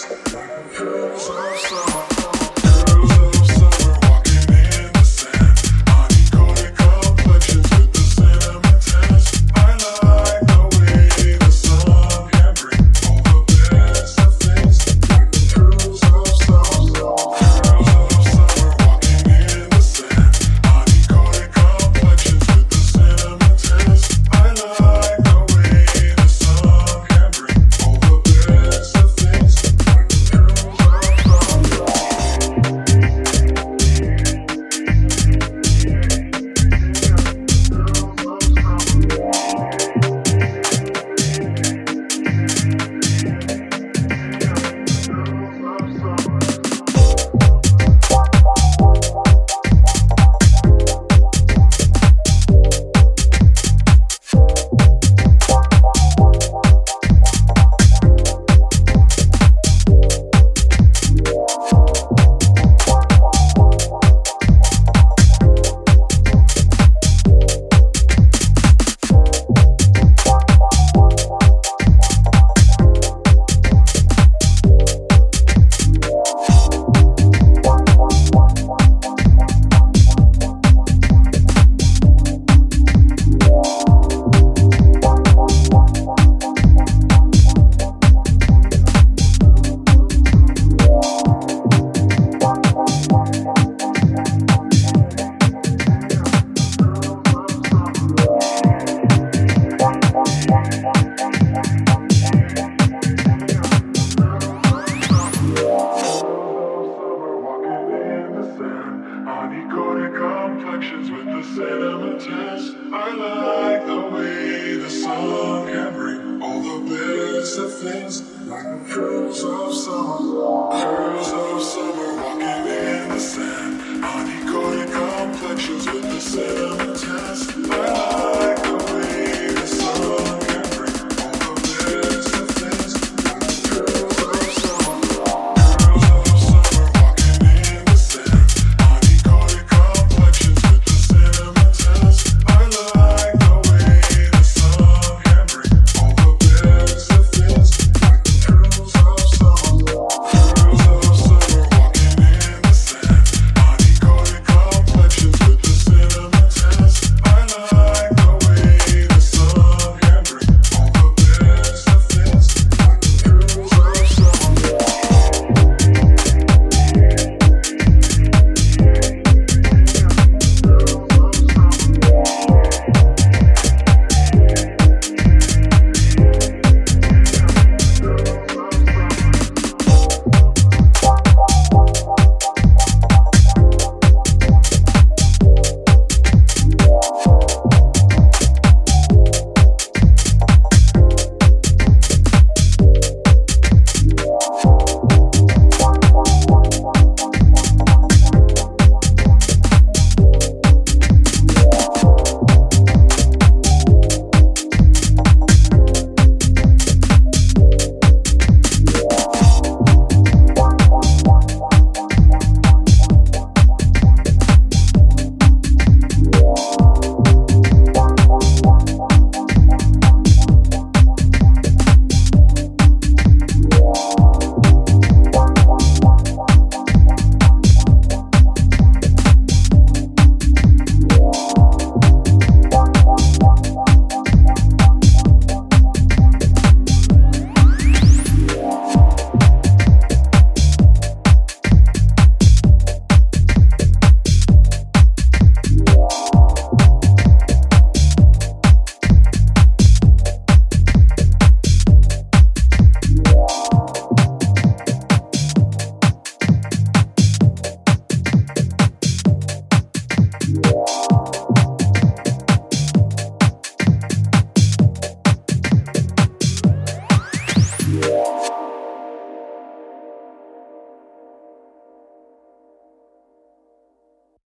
Frozen. Complexions with the cinnamon. I like the way the sun can bring all the best of things, like the curls of summer, curls of summer